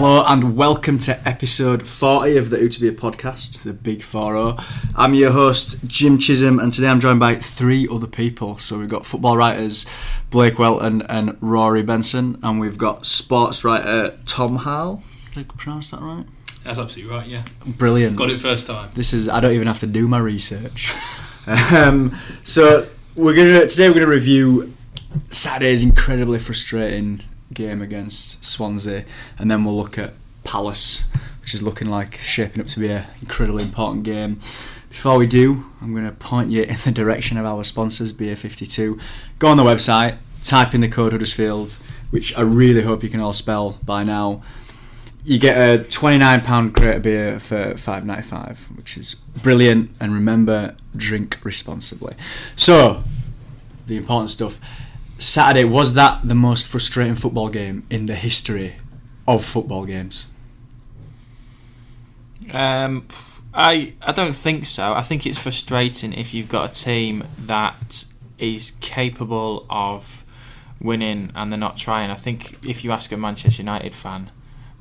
Hello and welcome to episode 40 of the Utopia podcast, the Big 4 I'm your host, Jim Chisem, and today I'm joined by three other people. So we've got football writers Blake Welton and Rory Benson, and we've got sports writer Tom Harle. Did I pronounce that right? That's absolutely right, yeah. Brilliant. Got it first time. This is, I don't even have to do my research. um, so we're gonna today we're gonna review Saturday's incredibly frustrating game against Swansea, and then we'll look at Palace, which is looking like shaping up to be an incredibly important game. Before we do, I'm going to point you in the direction of our sponsors, Beer 52. Go on the website, type in the code Huddersfield, which I really hope you can all spell by now. You get a £29 crate of beer for five ninety five, which is brilliant. And remember, drink responsibly. So, the important stuff. Saturday was that the most frustrating football game in the history of football games? Um, I I don't think so. I think it's frustrating if you've got a team that is capable of winning and they're not trying. I think if you ask a Manchester United fan,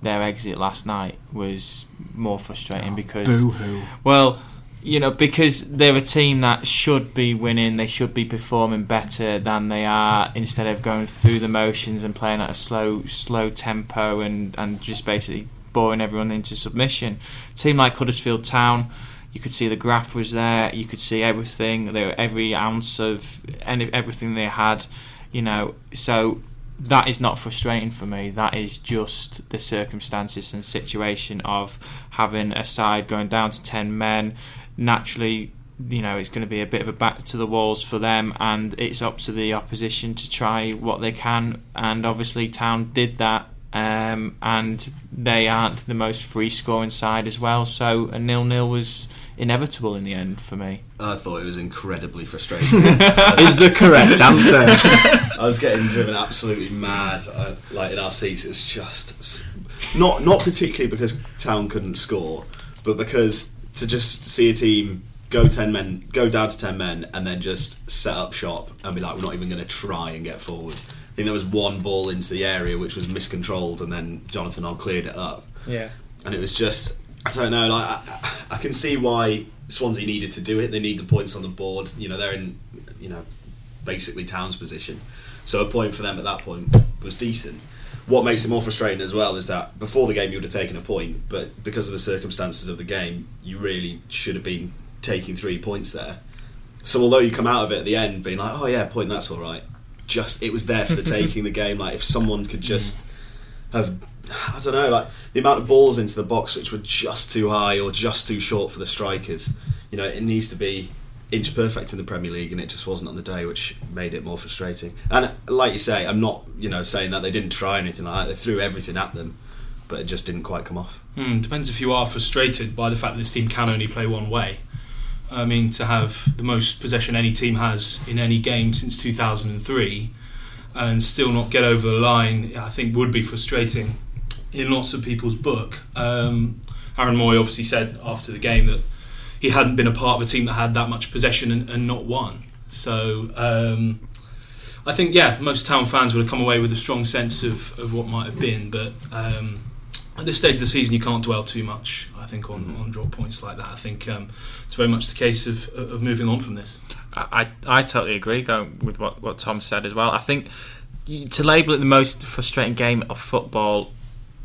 their exit last night was more frustrating ah, because Boo-hoo. well, you know, because they're a team that should be winning, they should be performing better than they are instead of going through the motions and playing at a slow slow tempo and, and just basically boring everyone into submission. team like Huddersfield Town, you could see the graft was there, you could see everything, there every ounce of any, everything they had, you know, so that is not frustrating for me. That is just the circumstances and situation of having a side going down to 10 men. Naturally, you know, it's going to be a bit of a back to the walls for them, and it's up to the opposition to try what they can. And obviously, Town did that, um, and they aren't the most free scoring side as well. So a nil nil was inevitable in the end for me. I thought it was incredibly frustrating. Is the correct answer. I was getting driven absolutely mad. I, like in our seats, it was just not not particularly because Town couldn't score, but because to just see a team go ten men, go down to ten men, and then just set up shop and be like, we're not even going to try and get forward. I think there was one ball into the area which was miscontrolled, and then Jonathan all cleared it up. Yeah. and it was just I don't know. Like I, I can see why Swansea needed to do it. They need the points on the board. You know, they're in you know basically Town's position, so a point for them at that point was decent. What makes it more frustrating as well is that before the game you would have taken a point, but because of the circumstances of the game, you really should have been taking three points there. So although you come out of it at the end being like, oh yeah, point that's all right, just it was there for the taking. The game, like if someone could just have I don't know, like the amount of balls into the box which were just too high or just too short for the strikers. You know, it needs to be inch perfect in the Premier League, and it just wasn't on the day, which made it more frustrating. And like you say, I'm not, you know, saying that they didn't try anything like that. They threw everything at them, but it just didn't quite come off. Hmm, depends if you are frustrated by the fact that this team can only play one way. I mean, to have the most possession any team has in any game since 2003 and still not get over the line, I think would be frustrating in lots of people's book. Um, Aaron Mooy obviously said after the game that he hadn't been a part of a team that had that much possession and, and not won. So um, I think, yeah, most town fans would have come away with a strong sense of, of what might have been, but um, at this stage of the season, you can't dwell too much. I think on, on drop points like that. I think um, it's very much the case of, of moving on from this. I, I, I totally agree going with what, what Tom said as well. I think to label it the most frustrating game of football,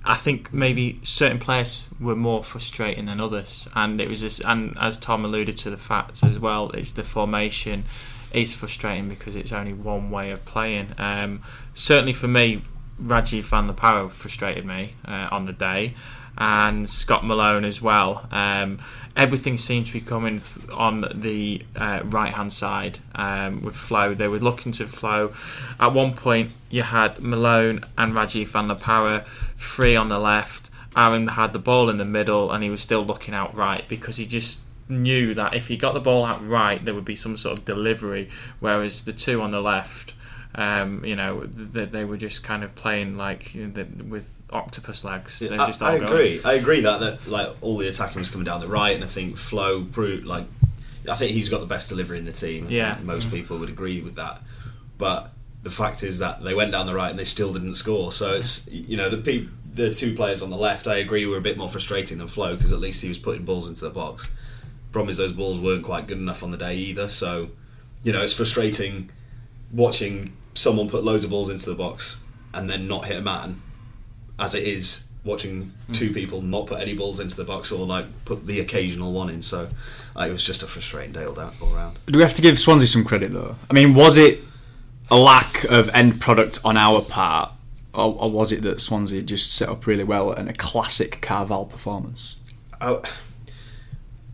I think maybe certain players were more frustrating than others, and it was just, and as Tom alluded to the fact as well, it's the formation is frustrating because it's only one way of playing. Um, certainly for me, Rajiv Van der frustrated me uh, on the day. And Scott Malone as well. Um, everything seemed to be coming th- on the uh, right hand side um, with Flo. They were looking to Flo. At one point, you had Malone and Rajiv van La Parra free on the left. Aaron had the ball in the middle, and he was still looking out right because he just knew that if he got the ball out right, there would be some sort of delivery. Whereas the two on the left, um, you know, they, they were just kind of playing like you know, with octopus legs. They're I, just I all going. agree. I agree that, that like all the attacking was coming down the right, and I think Flo proved like I think he's got the best delivery in the team. I Yeah. think most mm. people would agree with that. But the fact is that they went down the right and they still didn't score. So it's you know the pe- the two players on the left, I agree, were a bit more frustrating than Flo because at least he was putting balls into the box. Problem is those balls weren't quite good enough on the day either. So you know it's frustrating watching someone put loads of balls into the box and then not hit a man, as it is watching two people not put any balls into the box or like put the occasional one in. So uh, it was just a frustrating day all, that, all round. Do we have to give Swansea some credit though? I mean, was it a lack of end product on our part, or, or was it that Swansea just set up really well and a classic Carvalhal performance? I,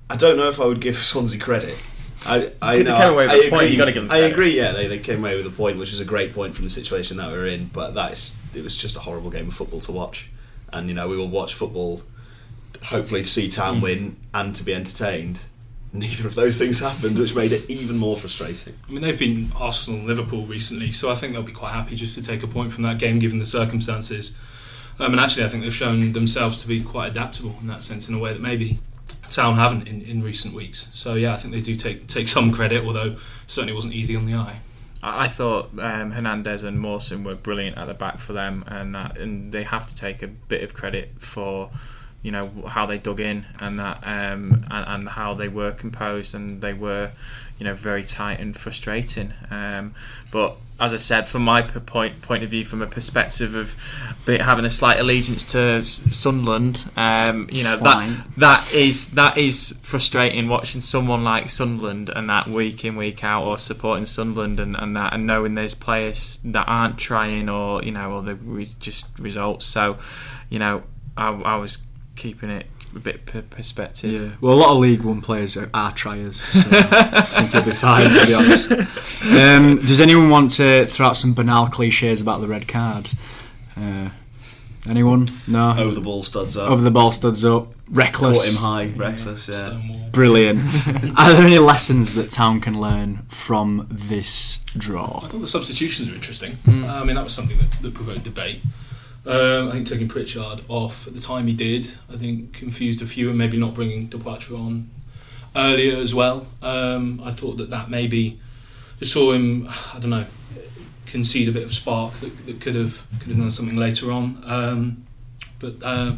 I don't know if I would give Swansea credit. I, I They know. came away with I a point, agree. you gotta give them I credit. agree. Yeah, they, they came away with a point, which was a great point from the situation that we were in. But that is, it was just a horrible game of football to watch. And you know, we will watch football, hopefully to see Town Hmm. win and to be entertained. Neither of those things happened, which made it even more frustrating. I mean, they've been Arsenal and Liverpool recently, so I think they'll be quite happy just to take a point from that game given the circumstances. Um, and actually, I think they've shown themselves to be quite adaptable in that sense, in a way that maybe Town haven't in, in recent weeks. So yeah, I think they do take take some credit, although certainly wasn't easy on the eye. I thought um, Fernández and Mawson were brilliant at the back for them, and that, and they have to take a bit of credit for you know how they dug in and that um, and, and how they were composed and they were you know very tight and frustrating. Um, but as I said, from my point point of view, from a perspective of having a slight allegiance to Sunderland, um, you know Swine. that that is that is frustrating watching someone like Sunderland and that week in week out or supporting Sunderland and, and that and knowing there's players that aren't trying or you know or the re- just results. So you know I, I was keeping it a bit per perspective. Yeah. Well, a lot of League One players are, are triers, so I think you'll be fine, to be honest. Um, does anyone want to throw out some banal cliches about the red card? Uh, anyone? No. Over the ball studs up, Over the ball studs up. Reckless. caught Reckless. him high, reckless. Yeah. Stonewall. Brilliant. Are there any lessons that Town can learn from this draw? I thought the substitutions were interesting. Uh, I mean, that was something that, that provoked debate. Um, I think taking Pritchard off at the time he did, I think confused a few, and maybe not bringing Depoitre on earlier as well. Um, I thought that that maybe just saw him, I don't know, concede a bit of spark that, that could have could have done something later on. Um, but uh,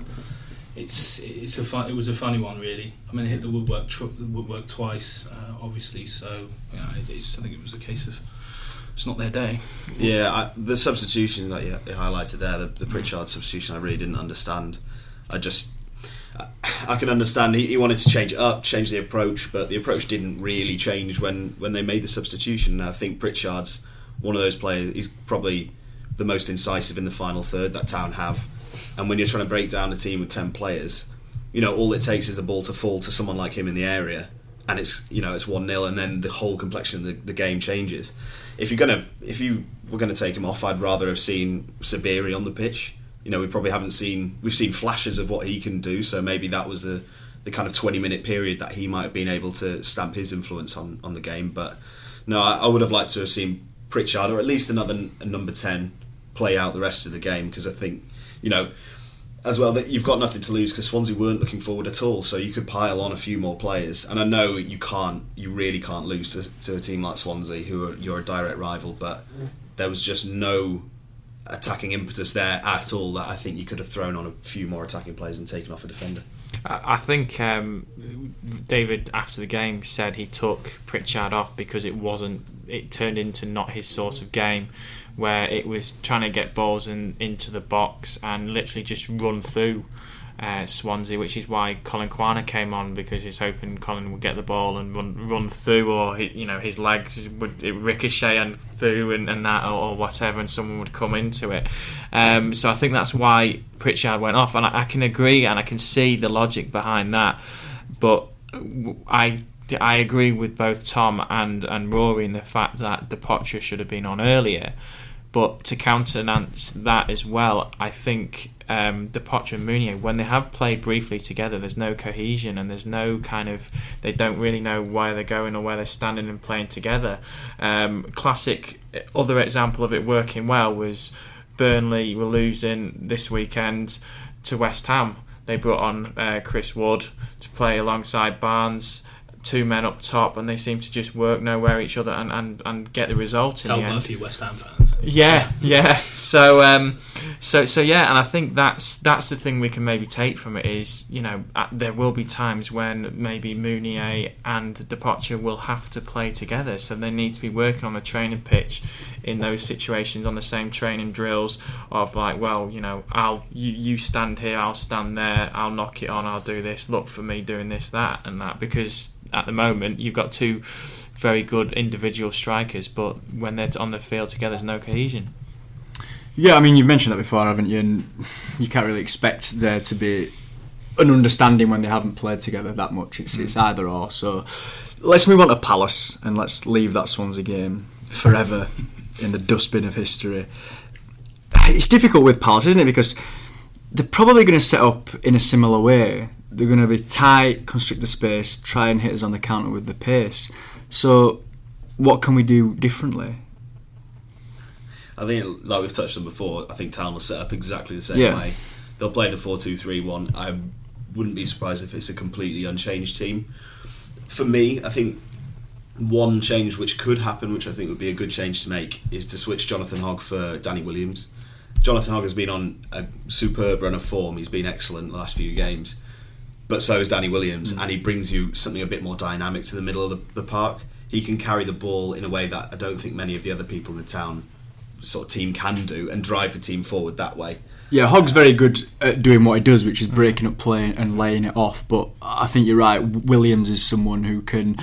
it's it's a fun, it was a funny one really. I mean, they hit the woodwork tr- woodwork twice, uh, obviously. So yeah, it I think it was a case of it's not their day. Yeah, I, the substitution that you, highlighted there, the, the Pritchard substitution, I really didn't understand. I just, I, I can understand he, he wanted to change it up, change the approach, but the approach didn't really change when, when they made the substitution. And I think Pritchard's one of those players. He's probably the most incisive in the final third that Town have. And when you're trying to break down a team with ten players, you know all it takes is the ball to fall to someone like him in the area, and it's you know it's one 0 and then the whole complexion of the, the game changes. If you're gonna if you were gonna take him off, I'd rather have seen Sabiri on the pitch. You know we probably haven't seen we've seen flashes of what he can do, so maybe that was the the kind of 20 minute period that he might have been able to stamp his influence on on the game. But no, I, I would have liked to have seen Pritchard or at least another n- number 10 play out the rest of the game because I think you know as well that you've got nothing to lose because Swansea weren't looking forward at all. So you could pile on a few more players, and I know you can't, you really can't lose to, to a team like Swansea, who are you're a direct rival. But there was just no attacking impetus there at all that I think you could have thrown on a few more attacking players and taken off a defender. I think um, David after the game said he took Pritchard off because it wasn't. It turned into not his sort of game, where it was trying to get balls in, into the box and literally just run through uh, Swansea, which is why Collin Quaner came on because he's hoping Colin would get the ball and run, run through, or he, you know his legs would ricochet and through and, and that, or, or, whatever, and someone would come into it. Um, so I think that's why Pritchard went off, and I, I can agree and I can see the logic behind that, but I I agree with both Tom and, and Rory in the fact that Depoitre should have been on earlier. But to countenance that as well, I think um, Depoitre and Mounié, when they have played briefly together, there's no cohesion and there's no kind of they don't really know where they're going or where they're standing and playing together. Um, classic other example of it working well was Burnley were losing this weekend to West Ham. They brought on uh, Chris Wood to play alongside Barnes two men up top, and they seem to just work nowhere each other and, and, and get the result in Tell the end. both you West Ham fans. Yeah, yeah. So um, so so yeah, and I think that's that's the thing we can maybe take from it is you know there will be times when maybe Mounié and Depoitre will have to play together, so they need to be working on the training pitch in those situations on the same training drills of like, well, you know, I'll you you stand here, I'll stand there, I'll knock it on, I'll do this, look for me doing this, that, and that because at the moment you've got two very good individual strikers, but when they're on the field together, there's no cohesion. Yeah, I mean, you've mentioned that before, haven't you? And you can't really expect there to be an understanding when they haven't played together that much. It's, it's hmm. either or. So let's move on to Palace and let's leave that Swansea game forever in the dustbin of history. It's difficult with Palace, isn't it? Because they're probably going to set up in a similar way they're going to be tight, constrict the space, try and hit us on the counter with the pace. So, what can we do differently? I think, like we've touched on before, I think Town will set up exactly the same yeah. way. They'll play the 4 2 3 1. I wouldn't be surprised if it's a completely unchanged team. For me, I think one change which could happen, which I think would be a good change to make, is to switch Jonathan Hogg for Danny Williams. Jonathan Hogg has been on a superb run of form. He's been excellent the last few games but so is Danny Williams, mm. and he brings you something a bit more dynamic to the middle of the, the, park. He can carry the ball in a way that I don't think many of the other people in the town sort of team can do, and drive the team forward that way. Yeah, Hogg's very good at doing what he does, which is breaking up play and laying it off. But I think you're right. Williams is someone who can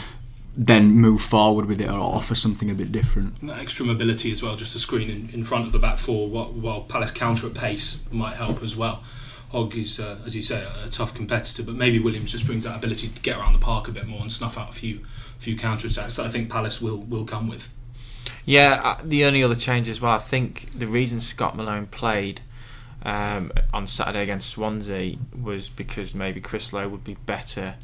then move forward with it or offer something a bit different. And that extra mobility as well, just a screen in, in front of the back four while, while Palace counter at pace might help as well. Hogg is, uh, as you say, a tough competitor, but maybe Williams just brings that ability to get around the park a bit more and snuff out a few few counter attacks that I think Palace will will come with. Yeah, uh, the only other change as well, I think the reason Scott Malone played um, on Saturday against Swansea was because maybe Chris Löwe would be better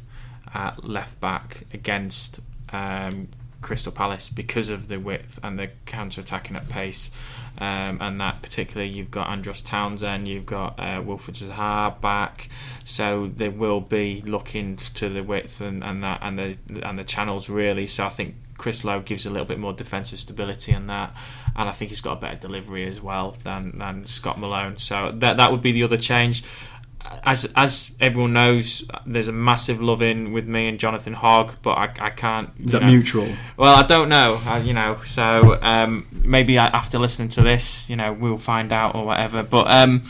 at left back against um, Crystal Palace because of the width and the counter attacking at pace. Um, and that particularly you've got Andros Townsend, you've got uh, Wilfried Zaha back, so they will be looking to the width and, and that and the and the channels really. So I think Chris Löwe gives a little bit more defensive stability in that, and I think he's got a better delivery as well than, than Scott Malone. So that that would be the other change as as everyone knows, there's a massive love in with me and Jonathan Hogg, but I, I can't. Is that know. mutual? Well, I don't know. I, you know, so um, maybe after listening to this, you know, we'll find out or whatever. But um,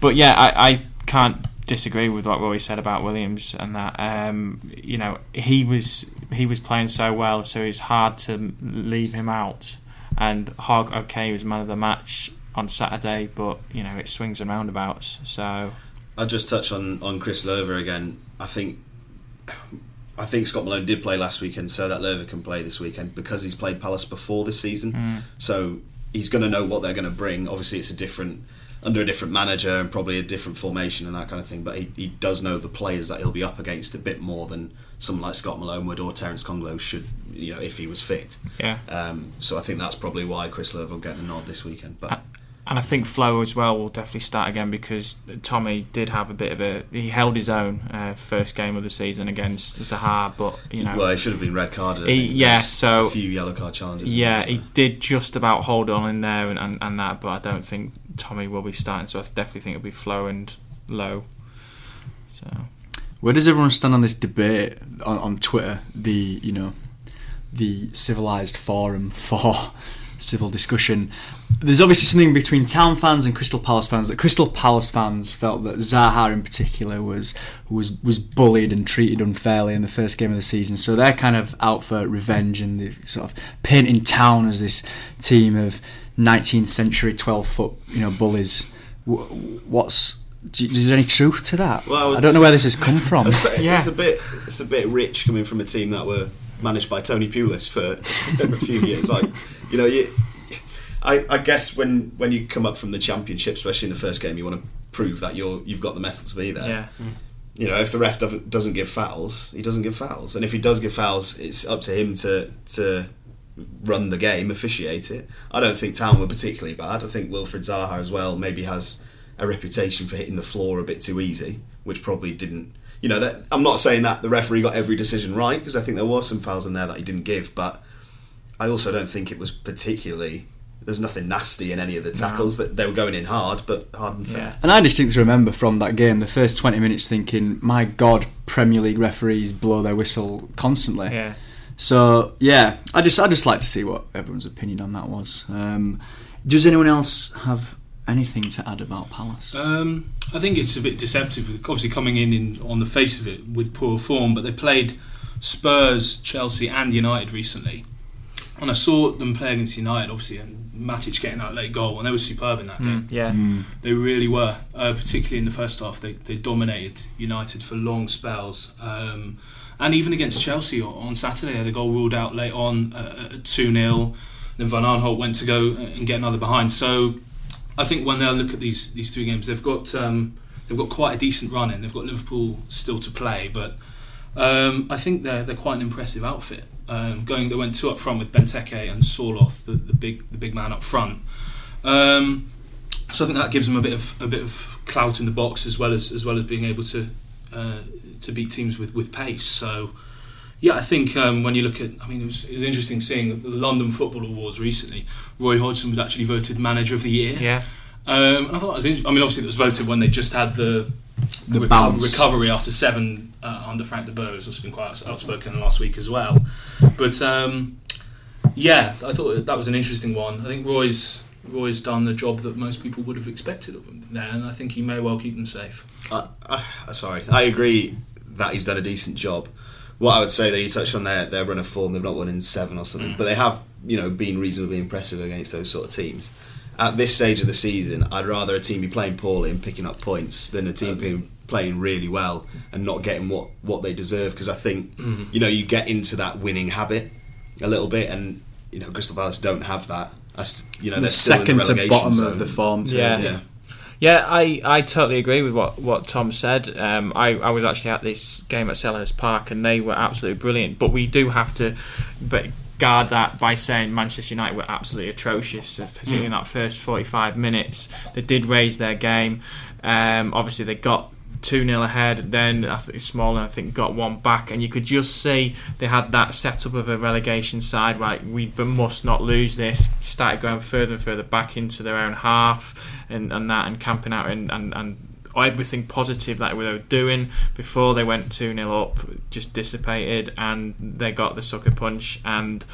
but yeah, I, I can't disagree with what Roy said about Williams and that. Um, you know, he was he was playing so well, so it's hard to leave him out. And Hogg, okay, was man of the match on Saturday, but you know, it swings and roundabouts. So I'll just touch on on Chris Löwe again. I think I think Scott Malone did play last weekend, so that Löwe can play this weekend because he's played Palace before this season. Mm. So he's going to know what they're going to bring. Obviously, it's a different under a different manager and probably a different formation and that kind of thing. But he, he does know the players that he'll be up against a bit more than someone like Scott Malone would or Terence Kongolo should, you know, if he was fit. Yeah. Um, so I think that's probably why Chris Löwe will get the nod this weekend. But and I think Flo as well will definitely start again because Tommy did have a bit of a he held his own uh, first game of the season against Zaha, but you know, well, he should have been red carded. He, yeah, so a few yellow card challenges. Yeah, he did just about hold on in there and, and, and, that, but I don't think Tommy will be starting. So I definitely think it'll be Flo and Löwe. So, where does everyone stand on this debate on, on Twitter? The you know, the civilized forum for civil discussion. There's obviously something between Town fans and Crystal Palace fans that Crystal Palace fans felt that Zaha in particular was was was bullied and treated unfairly in the first game of the season. So they're kind of out for revenge and they sort of painting Town as this team of 19th century 12 foot you know bullies. What's is there any truth to that? Well, I don't know where this has come from. yeah. it's a bit it's a bit rich coming from a team that were managed by Tony Pulis for a few years. Like, you know, you, I, I guess when when you come up from the championship, especially in the first game, you want to prove that you're you've got the metal to be there. Yeah. Mm. You know, if the ref doesn't give fouls, he doesn't give fouls, and if he does give fouls, it's up to him to to run the game, officiate it. I don't think Town were particularly bad. I think Wilfried Zaha as well maybe has a reputation for hitting the floor a bit too easy, which probably didn't. You know, that, I'm not saying that the referee got every decision right because I think there were some fouls in there that he didn't give, but I also don't think it was particularly. There's nothing nasty in any of the tackles no. that they were going in hard, but hard and fair. Yeah. And I distinctly remember from that game the first 20 minutes thinking, "My God, Premier League referees blow their whistle constantly." Yeah. So yeah, I just I just like to see what everyone's opinion on that was. Um, does anyone else have anything to add about Palace? Um, I think it's a bit deceptive, obviously coming in, in on the face of it with poor form, but they played Spurs, Chelsea, and United recently. And I saw them play against United, obviously, and Matic getting that late goal, and they were superb in that mm, game. Yeah, mm. they really were. Uh, particularly in the first half, they, they dominated United for long spells. Um, and even against Chelsea on Saturday, they had a goal ruled out late on uh, two 0 Then Van Aanholt went to go and get another behind. So I think when they look at these these three games, they've got um, they've got quite a decent run in. They've got Liverpool still to play, but um, I think they're they're quite an impressive outfit. Um, going, they went two up front with Benteke and Sorloth, the, the big the big man up front. Um, so I think that gives them a bit of a bit of clout in the box as well as as well as being able to uh, to beat teams with with pace. So yeah, I think um, when you look at, I mean, it was, it was interesting seeing the London Football Awards recently. Roy Hodgson was actually voted Manager of the Year. Yeah. Um, and I thought it was. I mean, obviously, it was voted when they just had the, the reco- recovery after seven uh, under Frank de Boer. has also been quite outspoken last week as well. But um, yeah, I thought that was an interesting one. I think Roy's Roy's done the job that most people would have expected of him there, and I think he may well keep them safe. Uh, uh, sorry, I agree that he's done a decent job what I would say that you touched on their their run of form. They've not won in seven or something, mm. but they have you know been reasonably impressive against those sort of teams. At this stage of the season, I'd rather a team be playing poorly and picking up points than a team being playing really well and not getting what what they deserve. Because I think mm. you know you get into that winning habit a little bit, and you know Crystal Palace don't have that. As, you know, they're second the to bottom zone. of the form. Yeah. yeah. Yeah, I, I totally agree with what, what Tom said. Um, I, I was actually at this game at Selhurst Park and they were absolutely brilliant. But we do have to but guard that by saying Manchester United were absolutely atrocious, particularly mm. in that first 45 minutes. They did raise their game. Um, obviously, they got 2 0 ahead. Then I think Smalling, I think, got one back. And you could just see they had that setup of a relegation side, right? We must not lose this. Started going further and further back into their own half and, and that and camping out and, and, and everything positive that they were doing before they went 2 0 up just dissipated and they got the sucker punch and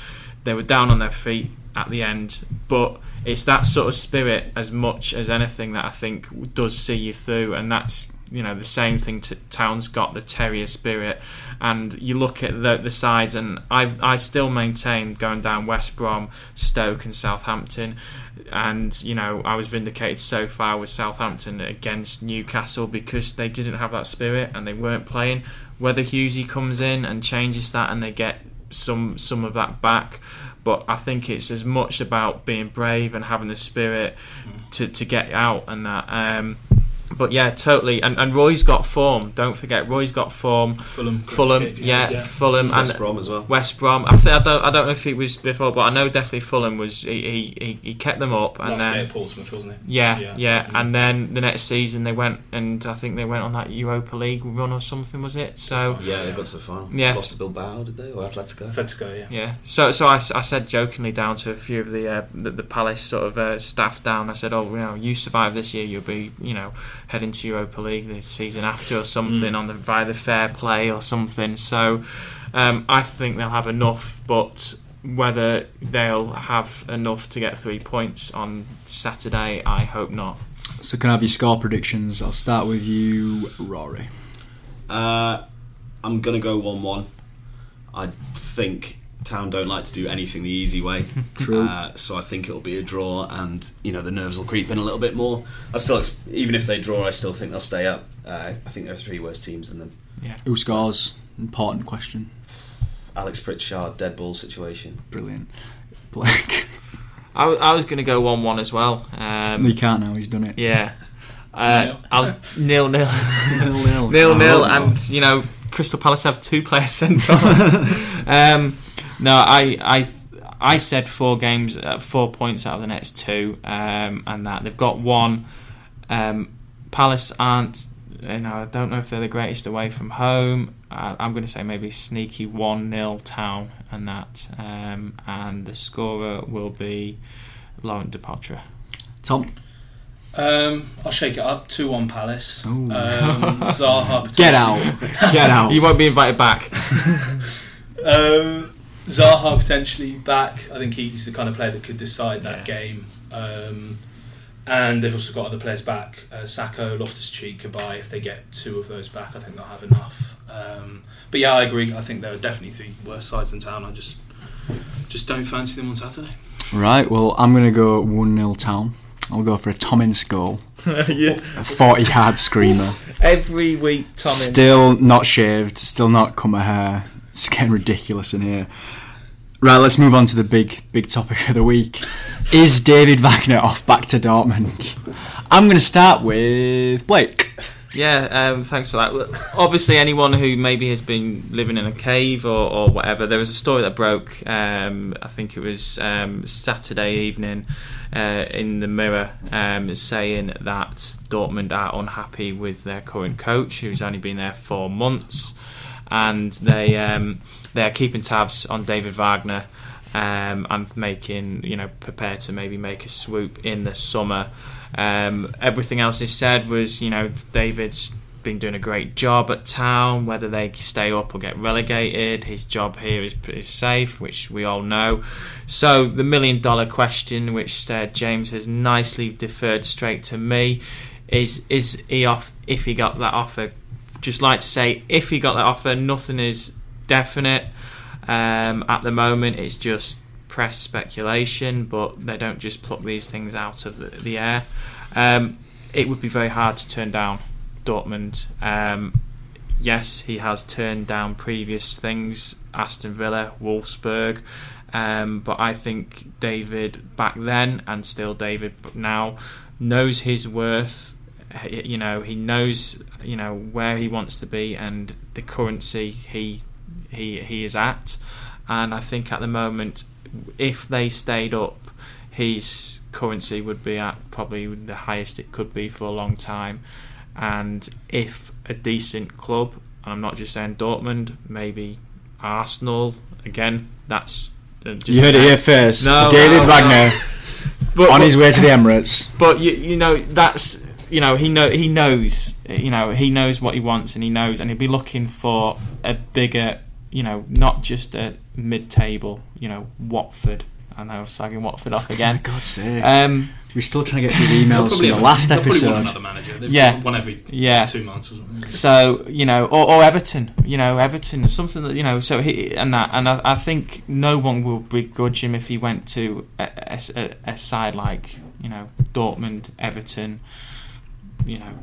they were down on their feet at the end. But it's that sort of spirit as much as anything that I think does see you through, and that's you know the same thing. To, Town's got the terrier spirit, and you look at the the sides, and I I still maintain going down West Brom, Stoke, and Southampton, and you know I was vindicated so far with Southampton against Newcastle because they didn't have that spirit and they weren't playing. Whether Hughesy comes in and changes that, and they get some some of that back but I think it's as much about being brave and having the spirit mm. to, to get out and that. Um, but yeah, totally. And, and Roy's got form. Don't forget, Roy's got form. Fulham, Fulham, yeah, yeah, Fulham, West and Brom as well. West Brom. I, think, I don't, I don't know if it was before, but I know definitely Fulham was. He, he, he kept them up, and Last then at Portsmouth, wasn't it? Yeah, yeah, yeah, mm-hmm. and then the next season they went, and I think they went on that Europa League run or something, was it? So yeah, they got to the final. Yeah, lost to Bilbao, did they, or Atletico? Atletico, yeah. Yeah. So, so I, I said jokingly down to a few of the uh, the, the Palace sort of uh, staff down. I said, oh, you know, you survive this year, you'll be, you know, heading to Europa League the season after or something mm. on the via the fair play or something. So um, I think they'll have enough, but whether they'll have enough to get three points on Saturday, I hope not. So can I have your score predictions? I'll start with you, Rory. Uh, I'm gonna go one-one. I think Town don't like to do anything the easy way. True. Uh, so I think it'll be a draw, and you know the nerves will creep in a little bit more. I still, ex- even if they draw, I still think they'll stay up. Uh, I think there are three worse teams than them. Who scores? Important question. Alex Pritchard, dead ball situation. Brilliant. Blake. I, w- I was going to go 1 1 as well. Um, he can't now, he's done it. yeah. Uh, I'll nil nil. Nil nil. nil nil, Oh. and you know Crystal Palace have two players sent on. um, no, I I I said four games, uh, four points out of the next two, um, and that they've got one. Um, Palace aren't, you know, I don't know if they're the greatest away from home. Uh, I'm going to say maybe sneaky one 0 town and that, um, and the scorer will be Laurent Depoitre. Tom. Um, I'll shake it up. Two one Palace. Um, Zaha. Get out. Get out. You won't be invited back. Um, Zaha potentially back. I think he's the kind of player that could decide that Yeah. game. Um, and they've also got other players back. Uh, Sakho, Loftus Cheek, Cabaye. If they get two of those back, I think they'll have enough. Um, but yeah, I agree. I think there are definitely three worse sides in town. I just just don't fancy them on Saturday. Right, well, I'm going to go 1 0 Town. I'll go for a Tom Ince goal. yeah. A 40 yard screamer. Every week, Tom. Still not shaved, still not cut my hair. It's getting ridiculous in here. Right, let's move on to the big, big topic of the week. Is David Wagner off back to Dortmund? I'm going to start with Blake. Yeah, um, thanks for that. Well, Obviously, anyone who maybe has been living in a cave or, or whatever, there was a story that broke. Um, I think it was um, Saturday evening uh, in the Mirror, um, saying that Dortmund are unhappy with their current coach, who's only been there four months, and they they are keeping tabs on David Wagner. Um, and making, you know, prepared to maybe make a swoop in the summer. Um, everything else he said was, you know, David's been doing a great job at Town. Whether they stay up or get relegated, his job here is, is safe, which we all know. So the million dollar question, which uh, James has nicely deferred straight to me, is is he off? If he got that offer, just like to say, if he got that offer, nothing is definite. Um, at the moment, it's just press speculation, but they don't just pluck these things out of the, the air. Um, it would be very hard to turn down Dortmund. Um, yes, he has turned down previous things, Aston Villa, Wolfsburg, um, but I think David back then and still David now knows his worth. You know, he knows you know where he wants to be and the currency he he he is at, and I think at the moment, if they stayed up, his currency would be at probably the highest it could be for a long time. And if a decent club, and I'm not just saying Dortmund, maybe Arsenal, again, that's. uh, just- You heard it here first. No, David no, Wagner But, on but- his way to the Emirates. but you, you know that's you know he know he knows you know he knows what he wants and he knows and he'll be looking for a bigger you know not just a mid-table you know Watford I know slagging Watford off For again God's sake. um, We're still trying to get through the emails probably from the last they'll episode. another manager. They've Yeah. one every Yeah. two months or something. So you know, or, or Everton, you know, Everton is something that you know. So he and that, and I, I think no one will begrudge him if he went to a, a- a- a side like you know Dortmund, Everton, you know,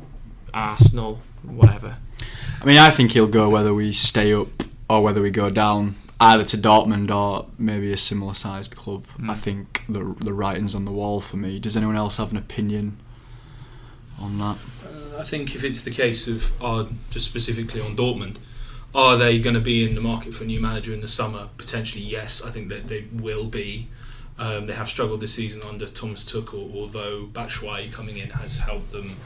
Arsenal, whatever. I mean, I think he'll go whether we stay up or whether we go down, either to Dortmund or maybe a similar sized club. Mm. I think the the writing's on the wall for me. Does anyone else have an opinion on that? Uh, I think if it's the case of are just specifically on Dortmund, are they going to be in the market for a new manager in the summer? Potentially, yes. I think that they will be. Um, they have struggled this season under Thomas Tuchel, although Batshuayi coming in has helped them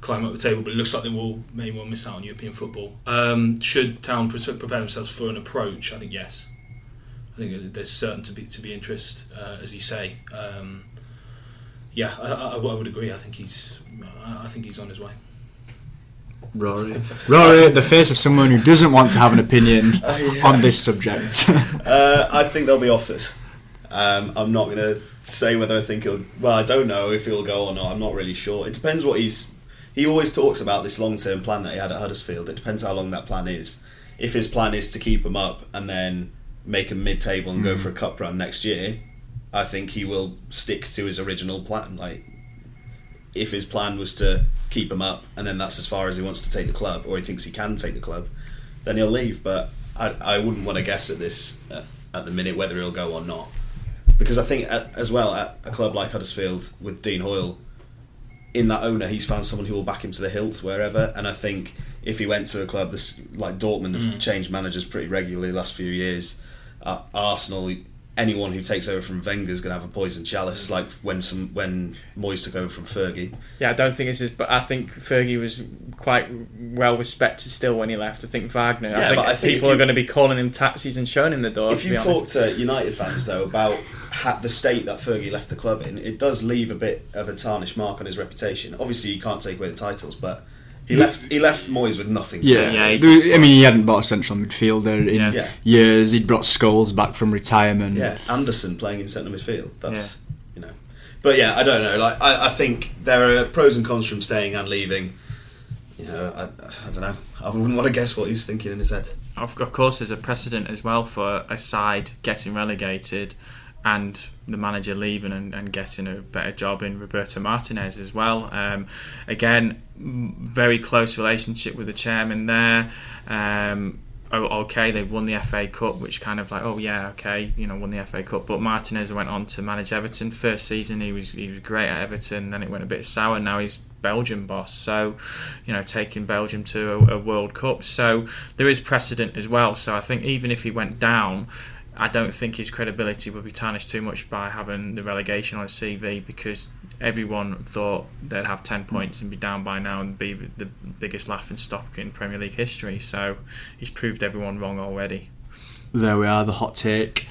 climb up the table. But it looks like they will may well miss out on European football. Um, should Town prepare themselves for an approach? I think yes. I think there's certain to be to be interest, uh, as you say. Um, yeah, I, I, I would agree. I think he's I I think he's on his way. Rory. Rory, the face of someone who doesn't want to have an opinion on this subject. Uh, I think there'll be offers. Um, I'm not going to say whether I think he'll. Well, I don't know if he'll go or not. I'm not really sure. It depends what he's. He always talks about this long term plan that he had at Huddersfield. It depends how long that plan is. If his plan is to keep him up and then make him mid table and go for a cup run next year, I think he will stick to his original plan. Like, if his plan was to keep him up and then that's as far as he wants to take the club, or he thinks he can take the club, then he'll leave. But I, I wouldn't want to guess at this uh, at the minute whether he'll go or not, because I think at, as well at a club like Huddersfield with Dean Hoyle, in that owner he's found someone who will back him to the hilt wherever, and I think if he went to a club this like Dortmund have changed managers pretty regularly the last few years, uh, Arsenal. Anyone who takes over from Wenger is going to have a poison chalice, like when some when Moyes took over from Fergie. Yeah, I don't think it's. As, but I think Fergie was quite well respected still when he left. I think Wagner. I Yeah, think but I think people if are going to be calling him taxis and showing him the door. If you talk honest. to United fans though about ha- the state that Fergie left the club in, it does leave a bit of a tarnished mark on his reputation. Obviously, you can't take away the titles, but he left he left Moyes with nothing. To Yeah. Yeah, he There I mean, he hadn't bought a central midfielder in Yeah. Yeah. years. He'd brought Scholes back from retirement. Yeah, Anderson playing in centre midfield. That's you know, but yeah, I don't know. Like I, I think there are pros and cons from staying and leaving. You know, I, I don't know. I wouldn't want to guess what he's thinking in his head. Of, of course, there's a precedent as well for a side getting relegated and the manager leaving and, and getting a better job in Roberto Martinez as well. Um, again, very close relationship with the chairman there. Um, oh, okay, they won the FA Cup, which kind of like, oh yeah, okay, you know, won the FA Cup. But Martinez went on to manage Everton. First season, he was he was great at Everton. Then it went a bit sour. Now he's Belgian boss, so you know, taking Belgium to a, a World Cup. So there is precedent as well. So I think even if he went down. I don't think his credibility would be tarnished too much by having the relegation on his CV because everyone thought they'd have 10 points and be down by now and be the biggest laughing stock in Premier League history. So he's proved everyone wrong already. There we are, the hot take.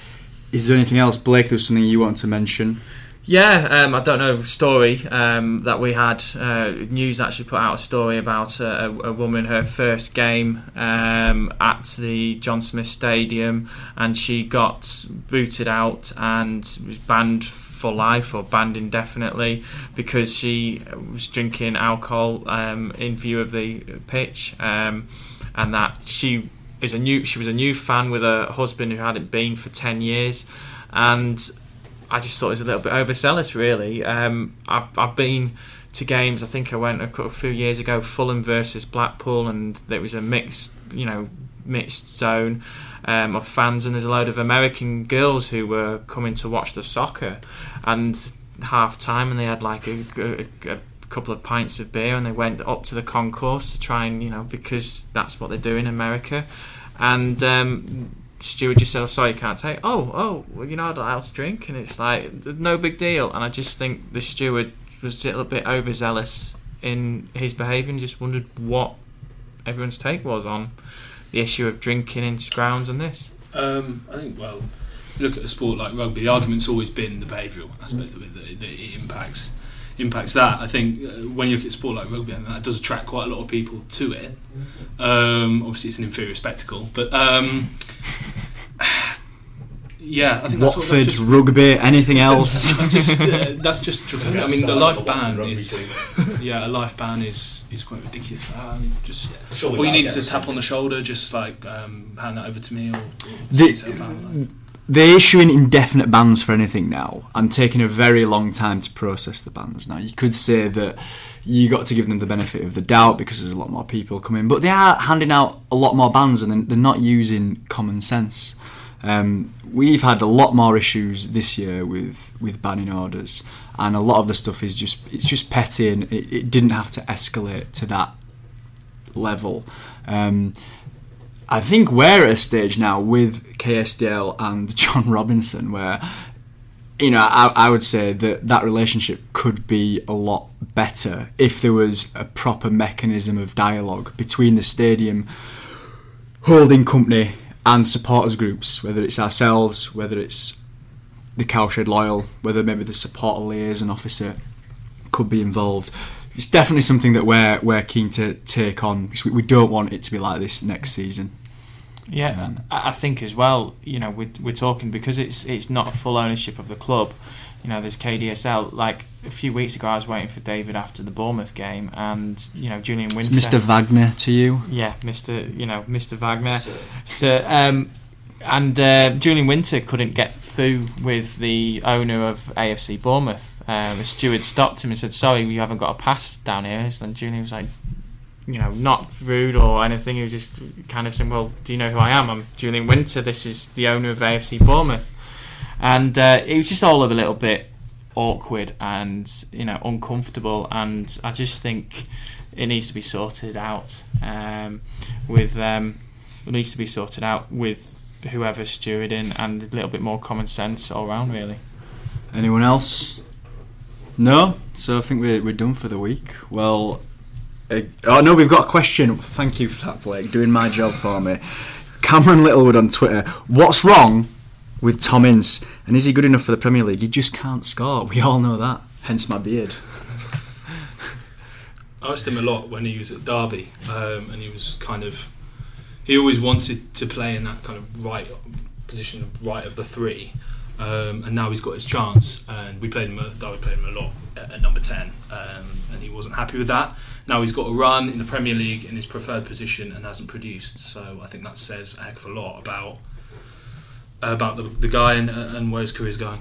Is there anything else, Blake? There was something you want to mention? Yeah, um, I don't know. Story um, that we had. Uh, news actually put out a story about a, a, woman, her first game um, at the John Smith Stadium, and she got booted out and was banned for life or banned indefinitely because she was drinking alcohol um, in view of the pitch, um, and that she is a new. She was a new fan with a husband who hadn't been for ten years, and I just thought it was a little bit overzealous, really. Um, I've, I've been to games. I think I went a few years ago, Fulham versus Blackpool, and there was a mixed, you know, mixed zone um, of fans, and there's a load of American girls who were coming to watch the soccer, and half time, and they had like a, a, a couple of pints of beer, and they went up to the concourse to try and, you know, because that's what they do in America, and. Um, steward just said, oh, "Sorry, you can't take." Oh, oh, well, you're not allowed to drink, and it's like no big deal. And I just think the steward was a little bit overzealous in his behaviour, and just wondered what everyone's take was on the issue of drinking in grounds and this. Um, I think, well, look at a sport like rugby, the argument's always been the behavioural aspect of it that, that it impacts impacts that. I think uh, when you look at sport like rugby, and that does attract quite a lot of people to it. Um, obviously, it's an inferior spectacle, but um, yeah, I think that's, what, Watford, that's just, rugby, anything else? that's just uh, that's just. I mean, the life ban is team. yeah, a life ban is is quite ridiculous. I mean, just Surely all you need is get a tap on the shoulder, just like um, hand that over to me, or, or The- They're issuing indefinite bans for anything now and taking a very long time to process the bans. Now, you could say that you got to give them the benefit of the doubt because there's a lot more people coming, but they are handing out a lot more bans and they're- they're not using common sense. Um, we've had a lot more issues this year with, with banning orders, and a lot of the stuff is just it's just petty and it, it didn't have to escalate to that level. Um, I think we're at a stage now with KSDL and John Robinson where, you know, I, I would say that that relationship could be a lot better if there was a proper mechanism of dialogue between the stadium holding company and supporters groups, whether it's ourselves, whether it's the Cowshed Loyal, whether maybe the supporter liaison officer could be involved. It's definitely something that we're we're keen to take on because we, we don't want it to be like this next season. Yeah, Um, I I think as well. You know, we're, we're talking because it's it's not a full ownership of the club. You know, there's KDSL. Like a few weeks ago, I was waiting for David after the Bournemouth game, and you know, Julian It's Winter. Mr. Wagner to you. Yeah, Mr. You know, Mr. Wagner. So, um, and uh, Julian Winter couldn't get through with the owner of AFC Bournemouth. Um, a steward stopped him and said, "Sorry, you haven't got a pass down here." And Julian was like, you know, not rude or anything. He was just kind of saying, "Well, do you know who I am? I'm Julian Winter. This is the owner of AFC Bournemouth." And uh, it was just all a little bit awkward and you know uncomfortable. And I just think it needs to be sorted out um, with um, needs to be sorted out with whoever's stewarding and a little bit more common sense all round, really. Anyone else? No. So I think we're we're done for the week. Well, uh, oh no, we've got a question. Thank you for that, Blake, doing my job for me. Cameron Littlewood on Twitter. What's wrong with Tom Ince? And is he good enough for the Premier League? He just can't score. We all know that. Hence my beard. I watched him a lot when he was at Derby, um, and he was kind of. He always wanted to play in that kind of right position, right of the three, um, and now he's got his chance. And we played him. Derby played him a lot at, at number ten, um, and he wasn't happy with that. Now he's got a run in the Premier League in his preferred position and hasn't produced. So I think that says a heck of a lot about about the, the guy and, and where his career's going.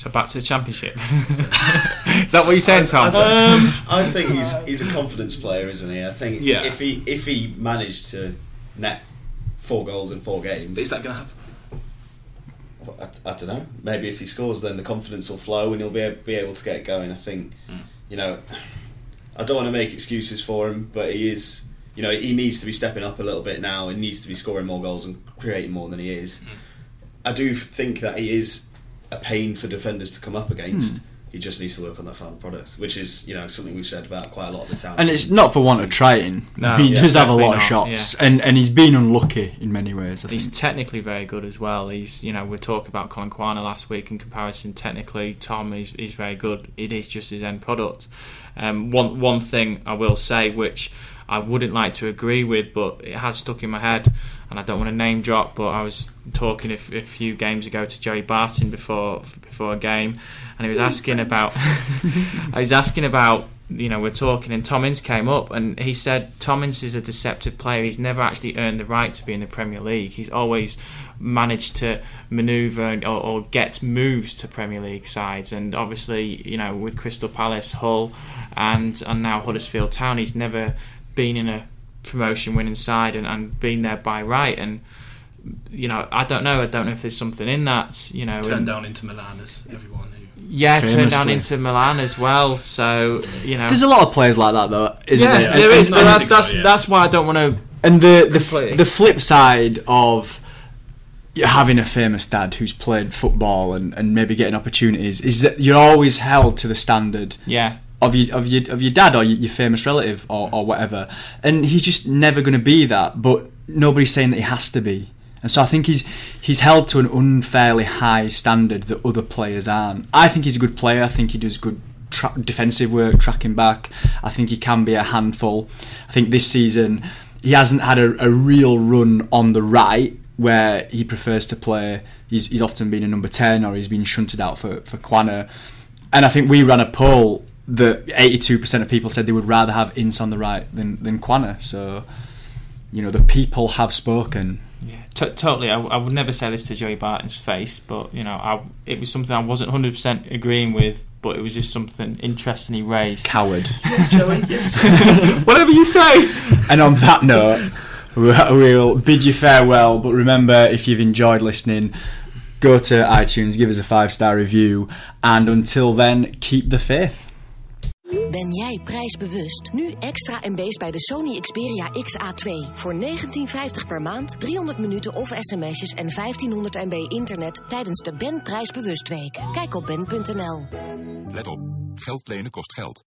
So back to the championship. is that what you're saying, Tom? I, I think he's he's a confidence player, isn't he? I think Yeah. if he if he managed to net four goals in four games, Is that going to happen? I, I don't know. Maybe if he scores, then the confidence will flow and he'll be be able to get it going. I think, mm. you know, I don't want to make excuses for him, but he is. You know, he needs to be stepping up a little bit now and needs to be scoring more goals and creating more than he is. Mm. I do think that he is a pain for defenders to come up against. He just needs to work on that final product, which is you know something we've said about quite a lot of the town. And it's not for want of trying. No, he yeah, does have a lot of definitely not, shots, and and he's been unlucky in many ways. I He's think. technically very good as well. He's, you know, we talked about Collin Quaner last week in comparison. Technically, Tom is, is very good. It is just his end product. Um, one one thing I will say, which I wouldn't like to agree with, but it has stuck in my head, and I don't want to name drop. But I was talking a, f- a few games ago to Joey Barton before before a game, and he was asking about. I was asking about you know, we're talking, and Tom Ince came up and he said Tom Ince is a deceptive player. He's never actually earned the right to be in the Premier League. He's always managed to manoeuvre or, or get moves to Premier League sides, and obviously, you know, with Crystal Palace, Hull, and and now Huddersfield Town, he's never been in a promotion winning side and, and been there by right and. You know, I don't know. I don't know if there's something in that. You know, Turned and- down Inter Milan as everyone who. yeah, turned down Inter Milan as well. So you know, There's a lot of players like that, though, isn't yeah, there? there And- is. I don't That's, so, that's, yeah. that's why I don't want to. And the the, f- the flip side of having a famous dad who's played football and, and maybe getting opportunities is that you're always held to the standard Yeah, of your of your of your dad or your, famous relative or, or whatever, and he's just never going to be that. But nobody's saying that he has to be, and so I think he's he's held to an unfairly high standard that other players aren't. I think he's a good player. I think he does good tra- defensive work, tracking back. I think he can be a handful. I think this season he hasn't had a, a real run on the right where he prefers to play. He's, he's often been a number 10 or he's been shunted out for, for Quaner. And I think we ran a poll that 82% of people said they would rather have Ince on the right than, than Quaner. So, you know, the people have spoken. yeah, t- totally. I, I would never say this to Joey Barton's face, but you know, I, it was something I wasn't hundred percent agreeing with, but it was just something interesting he raised. Coward. yes, Joey. Yes. Whatever you say. and on that note, we'll bid you farewell. But remember, if you've enjoyed listening, go to iTunes, give us a five star review, and until then, keep the faith. Ben jij prijsbewust? Nu extra MB's bij de Sony Xperia XA2. Voor 19,50 per maand, 300 minuten of sms'jes en 1500 MB internet tijdens de Ben Prijsbewust Week. Kijk op ben.nl. Let op, geld lenen kost geld.